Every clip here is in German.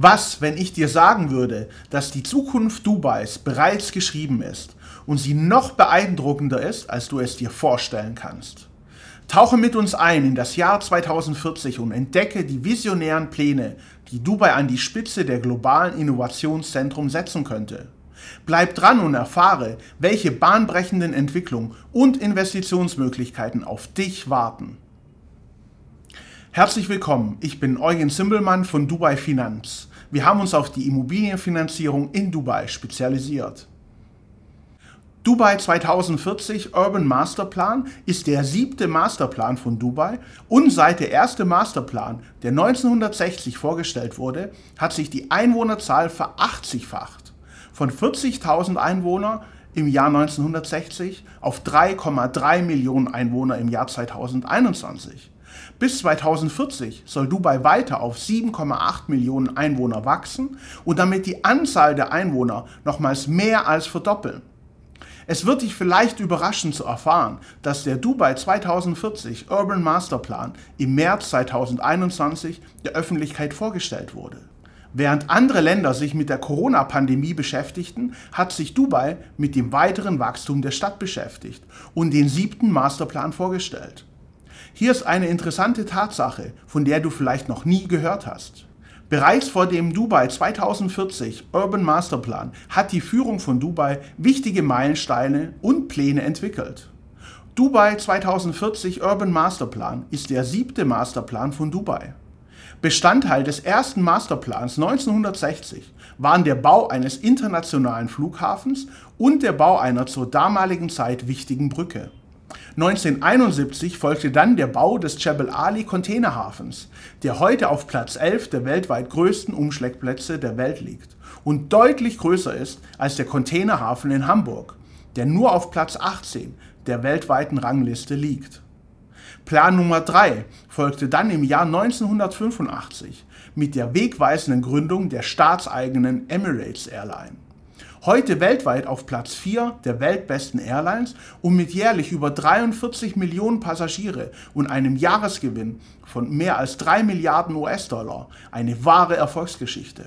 Was, wenn ich dir sagen würde, dass die Zukunft Dubais bereits geschrieben ist und sie noch beeindruckender ist, als du es dir vorstellen kannst? Tauche mit uns ein in das Jahr 2040 und entdecke die visionären Pläne, die Dubai an die Spitze der globalen Innovationszentrum setzen könnte. Bleib dran und erfahre, welche bahnbrechenden Entwicklungen und Investitionsmöglichkeiten auf dich warten. Herzlich willkommen, ich bin Eugen Simbelmann von Dubai Finanz. Wir haben uns auf die Immobilienfinanzierung in Dubai spezialisiert. Dubai 2040 Urban Masterplan ist der siebte Masterplan von Dubai und seit der erste Masterplan, der 1960 vorgestellt wurde, hat sich die Einwohnerzahl verachtzigfacht. Von 40.000 Einwohner im Jahr 1960 auf 3,3 Millionen Einwohner im Jahr 2021. Bis 2040 soll Dubai weiter auf 7,8 Millionen Einwohner wachsen und damit die Anzahl der Einwohner nochmals mehr als verdoppeln. Es wird dich vielleicht überraschen zu erfahren, dass der Dubai 2040 Urban Masterplan im März 2021 der Öffentlichkeit vorgestellt wurde. Während andere Länder sich mit der Corona-Pandemie beschäftigten, hat sich Dubai mit dem weiteren Wachstum der Stadt beschäftigt und den siebten Masterplan vorgestellt. Hier ist eine interessante Tatsache, von der du vielleicht noch nie gehört hast. Bereits vor dem Dubai 2040 Urban Masterplan hat die Führung von Dubai wichtige Meilensteine und Pläne entwickelt. Dubai 2040 Urban Masterplan ist der siebte Masterplan von Dubai. Bestandteil des ersten Masterplans 1960 waren der Bau eines internationalen Flughafens und der Bau einer zur damaligen Zeit wichtigen Brücke. 1971 folgte dann der Bau des Jebel Ali Containerhafens, der heute auf Platz 11 der weltweit größten Umschlägplätze der Welt liegt und deutlich größer ist als der Containerhafen in Hamburg, der nur auf Platz 18 der weltweiten Rangliste liegt. Plan Nummer 3 folgte dann im Jahr 1985 mit der wegweisenden Gründung der staatseigenen Emirates Airline. Heute weltweit auf Platz 4 der weltbesten Airlines und mit jährlich über 43 Millionen Passagiere und einem Jahresgewinn von mehr als 3 Milliarden US-Dollar. Eine wahre Erfolgsgeschichte.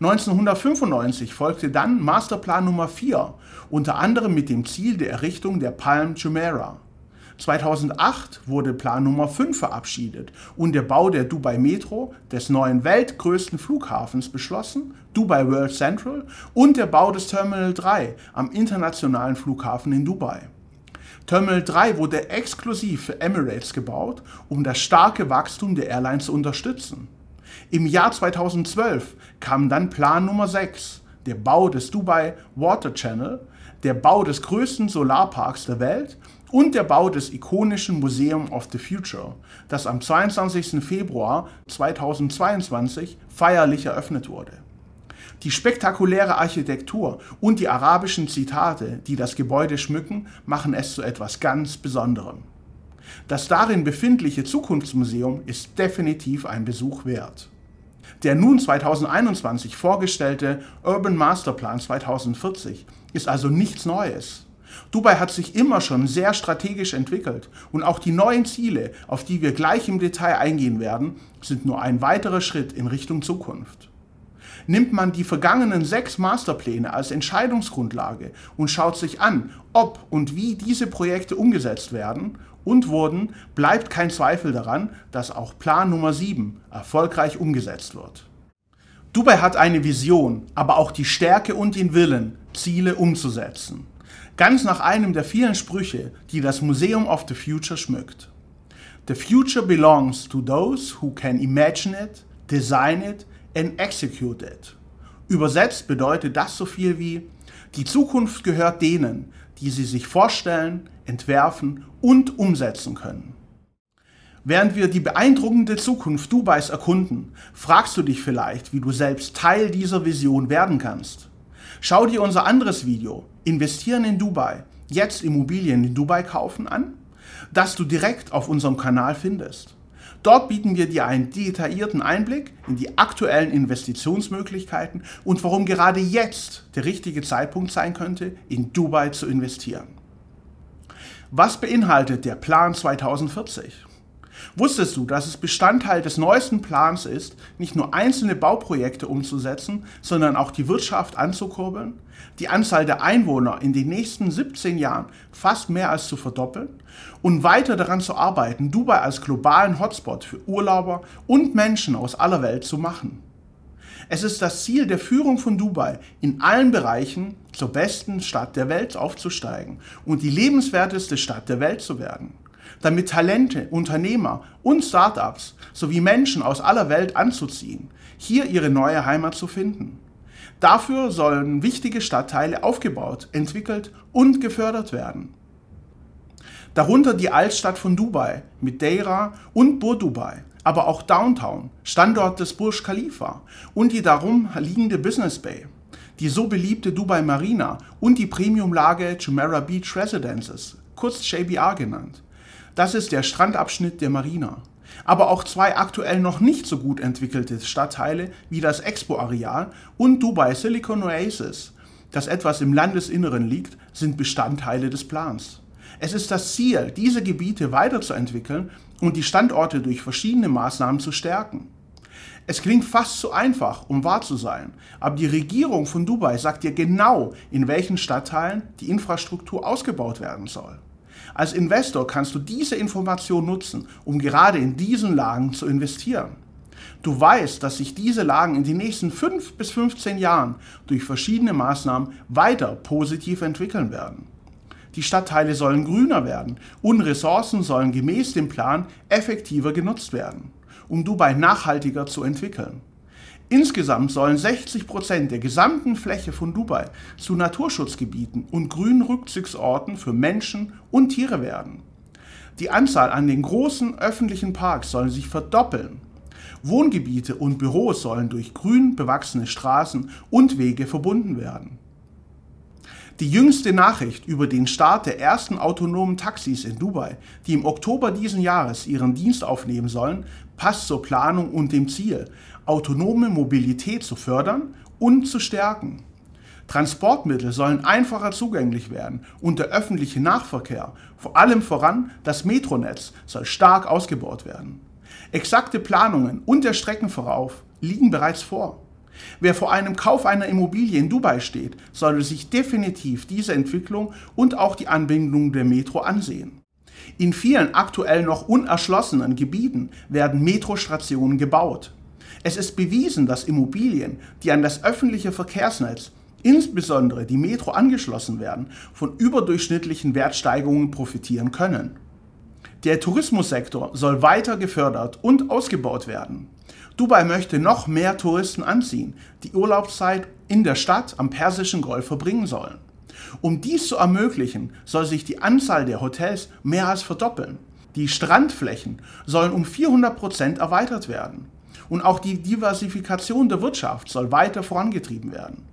1995 folgte dann Masterplan Nummer 4, unter anderem mit dem Ziel der Errichtung der Palm Jumeirah. 2008 wurde Plan Nummer 5 verabschiedet und der Bau der Dubai Metro, des neuen weltgrößten Flughafens, beschlossen, Dubai World Central und der Bau des Terminal 3 am internationalen Flughafen in Dubai. Terminal 3 wurde exklusiv für Emirates gebaut, um das starke Wachstum der Airline zu unterstützen. Im Jahr 2012 kam dann Plan Nummer 6, der Bau des Dubai Water Channel, der Bau des größten Solarparks der Welt und der Bau des ikonischen Museum of the Future, das am 22. Februar 2022 feierlich eröffnet wurde. Die spektakuläre Architektur und die arabischen Zitate, die das Gebäude schmücken, machen es zu etwas ganz Besonderem. Das darin befindliche Zukunftsmuseum ist definitiv ein Besuch wert. Der nun 2021 vorgestellte Urban Masterplan 2040 ist also nichts Neues. Dubai hat sich immer schon sehr strategisch entwickelt und auch die neuen Ziele, auf die wir gleich im Detail eingehen werden, sind nur ein weiterer Schritt in Richtung Zukunft. Nimmt man die vergangenen sechs Masterpläne als Entscheidungsgrundlage und schaut sich an, ob und wie diese Projekte umgesetzt werden und wurden, bleibt kein Zweifel daran, dass auch Plan Nummer 7 erfolgreich umgesetzt wird. Dubai hat eine Vision, aber auch die Stärke und den Willen, Ziele umzusetzen. Ganz nach einem der vielen Sprüche, die das Museum of the Future schmückt. The future belongs to those who can imagine it, design it and execute it. Übersetzt bedeutet das so viel wie, die Zukunft gehört denen, die sie sich vorstellen, entwerfen und umsetzen können. Während wir die beeindruckende Zukunft Dubais erkunden, fragst du dich vielleicht, wie du selbst Teil dieser Vision werden kannst. Schau dir unser anderes Video, Investieren in Dubai, jetzt Immobilien in Dubai kaufen an, das du direkt auf unserem Kanal findest. Dort bieten wir dir einen detaillierten Einblick in die aktuellen Investitionsmöglichkeiten und warum gerade jetzt der richtige Zeitpunkt sein könnte, in Dubai zu investieren. Was beinhaltet der Plan 2040? Wusstest du, dass es Bestandteil des neuesten Plans ist, nicht nur einzelne Bauprojekte umzusetzen, sondern auch die Wirtschaft anzukurbeln? Die Anzahl der Einwohner in den nächsten 17 Jahren fast mehr als zu verdoppeln? Und weiter daran zu arbeiten, Dubai als globalen Hotspot für Urlauber und Menschen aus aller Welt zu machen. Es ist das Ziel der Führung von Dubai, in allen Bereichen zur besten Stadt der Welt aufzusteigen und die lebenswerteste Stadt der Welt zu werden damit Talente, Unternehmer und Startups sowie Menschen aus aller Welt anzuziehen, hier ihre neue Heimat zu finden. Dafür sollen wichtige Stadtteile aufgebaut, entwickelt und gefördert werden. Darunter die Altstadt von Dubai mit Deira und Bur Dubai, aber auch Downtown, Standort des Burj Khalifa und die darum liegende Business Bay, die so beliebte Dubai Marina und die Premiumlage Jumeirah Beach Residences, kurz JBR genannt. Das ist der Strandabschnitt der Marina. Aber auch zwei aktuell noch nicht so gut entwickelte Stadtteile wie das Expo-Areal und Dubai Silicon Oasis, das etwas im Landesinneren liegt, sind Bestandteile des Plans. Es ist das Ziel, diese Gebiete weiterzuentwickeln und die Standorte durch verschiedene Maßnahmen zu stärken. Es klingt fast zu einfach, um wahr zu sein, aber die Regierung von Dubai sagt dir genau, in welchen Stadtteilen die Infrastruktur ausgebaut werden soll. Als Investor kannst du diese Information nutzen, um gerade in diesen Lagen zu investieren. Du weißt, dass sich diese Lagen in den nächsten 5 bis 15 Jahren durch verschiedene Maßnahmen weiter positiv entwickeln werden. Die Stadtteile sollen grüner werden und Ressourcen sollen gemäß dem Plan effektiver genutzt werden, um Dubai nachhaltiger zu entwickeln. Insgesamt sollen 60 Prozent der gesamten Fläche von Dubai zu Naturschutzgebieten und grünen Rückzugsorten für Menschen und Tiere werden. Die Anzahl an den großen öffentlichen Parks soll sich verdoppeln. Wohngebiete und Büros sollen durch grün bewachsene Straßen und Wege verbunden werden. Die jüngste Nachricht über den Start der ersten autonomen Taxis in Dubai, die im Oktober diesen Jahres ihren Dienst aufnehmen sollen, passt zur Planung und dem Ziel, autonome Mobilität zu fördern und zu stärken. Transportmittel sollen einfacher zugänglich werden und der öffentliche Nahverkehr, vor allem voran das Metronetz, soll stark ausgebaut werden. Exakte Planungen und der Streckenverlauf liegen bereits vor. Wer vor einem Kauf einer Immobilie in Dubai steht, sollte sich definitiv diese Entwicklung und auch die Anbindung der Metro ansehen. In vielen aktuell noch unerschlossenen Gebieten werden Metrostationen gebaut. Es ist bewiesen, dass Immobilien, die an das öffentliche Verkehrsnetz, insbesondere die Metro angeschlossen werden, von überdurchschnittlichen Wertsteigerungen profitieren können. Der Tourismussektor soll weiter gefördert und ausgebaut werden. Dubai möchte noch mehr Touristen anziehen, die Urlaubszeit in der Stadt am Persischen Golf verbringen sollen. Um dies zu ermöglichen, soll sich die Anzahl der Hotels mehr als verdoppeln. Die Strandflächen sollen um 400 Prozent erweitert werden. Und auch die Diversifikation der Wirtschaft soll weiter vorangetrieben werden.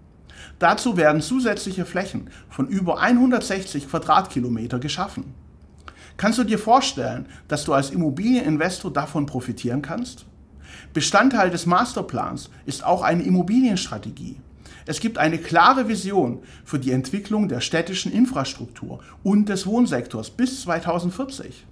Dazu werden zusätzliche Flächen von über 160 Quadratkilometer geschaffen. Kannst du dir vorstellen, dass du als Immobilieninvestor davon profitieren kannst? Bestandteil des Masterplans ist auch eine Immobilienstrategie. Es gibt eine klare Vision für die Entwicklung der städtischen Infrastruktur und des Wohnsektors bis 2040.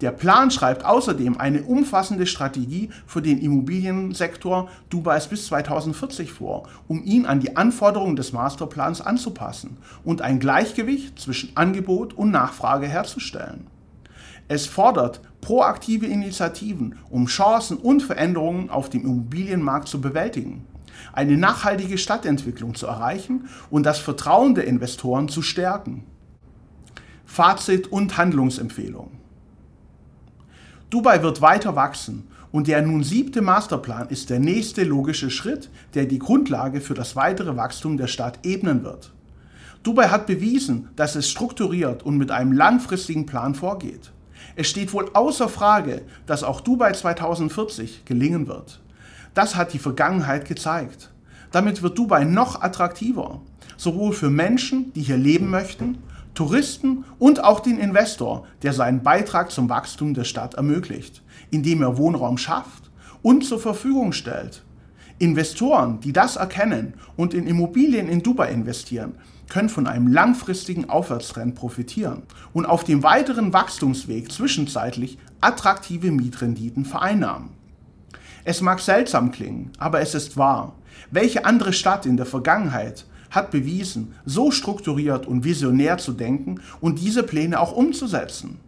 Der Plan schreibt außerdem eine umfassende Strategie für den Immobiliensektor Dubais bis 2040 vor, um ihn an die Anforderungen des Masterplans anzupassen und ein Gleichgewicht zwischen Angebot und Nachfrage herzustellen. Es fordert proaktive Initiativen, um Chancen und Veränderungen auf dem Immobilienmarkt zu bewältigen, eine nachhaltige Stadtentwicklung zu erreichen und das Vertrauen der Investoren zu stärken. Fazit und Handlungsempfehlung. Dubai wird weiter wachsen und der nun siebte Masterplan ist der nächste logische Schritt, der die Grundlage für das weitere Wachstum der Stadt ebnen wird. Dubai hat bewiesen, dass es strukturiert und mit einem langfristigen Plan vorgeht. Es steht wohl außer Frage, dass auch Dubai 2040 gelingen wird. Das hat die Vergangenheit gezeigt. Damit wird Dubai noch attraktiver, sowohl für Menschen, die hier leben möchten, Touristen und auch den Investor, der seinen Beitrag zum Wachstum der Stadt ermöglicht, indem er Wohnraum schafft und zur Verfügung stellt. Investoren, die das erkennen und in Immobilien in Dubai investieren, können von einem langfristigen Aufwärtstrend profitieren und auf dem weiteren Wachstumsweg zwischenzeitlich attraktive Mietrenditen vereinnahmen. Es mag seltsam klingen, aber es ist wahr. Welche andere Stadt in der Vergangenheit hat bewiesen, so strukturiert und visionär zu denken und diese Pläne auch umzusetzen?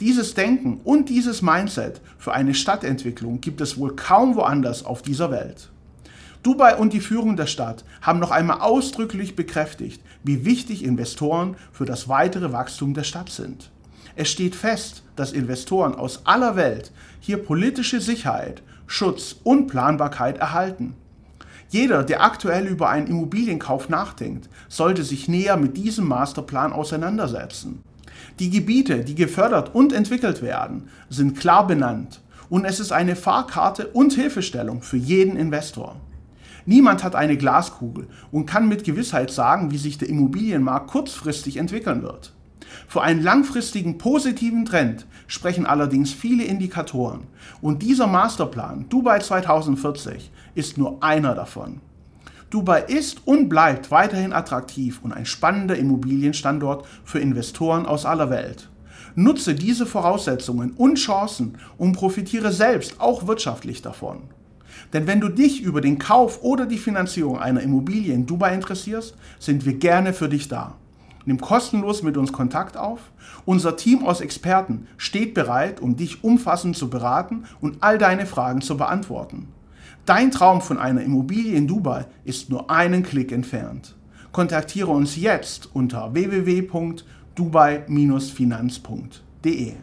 Dieses Denken und dieses Mindset für eine Stadtentwicklung gibt es wohl kaum woanders auf dieser Welt. Dubai und die Führung der Stadt haben noch einmal ausdrücklich bekräftigt, wie wichtig Investoren für das weitere Wachstum der Stadt sind. Es steht fest, dass Investoren aus aller Welt hier politische Sicherheit, Schutz und Planbarkeit erhalten. Jeder, der aktuell über einen Immobilienkauf nachdenkt, sollte sich näher mit diesem Masterplan auseinandersetzen. Die Gebiete, die gefördert und entwickelt werden, sind klar benannt und es ist eine Fahrkarte und Hilfestellung für jeden Investor. Niemand hat eine Glaskugel und kann mit Gewissheit sagen, wie sich der Immobilienmarkt kurzfristig entwickeln wird. Für einen langfristigen positiven Trend sprechen allerdings viele Indikatoren und dieser Masterplan Dubai 2040 ist nur einer davon. Dubai ist und bleibt weiterhin attraktiv und ein spannender Immobilienstandort für Investoren aus aller Welt. Nutze diese Voraussetzungen und Chancen und profitiere selbst auch wirtschaftlich davon. Denn wenn du dich über den Kauf oder die Finanzierung einer Immobilie in Dubai interessierst, sind wir gerne für dich da. Nimm kostenlos mit uns Kontakt auf. Unser Team aus Experten steht bereit, um dich umfassend zu beraten und all deine Fragen zu beantworten. Dein Traum von einer Immobilie in Dubai ist nur einen Klick entfernt. Kontaktiere uns jetzt unter www.dubai-finanz.de.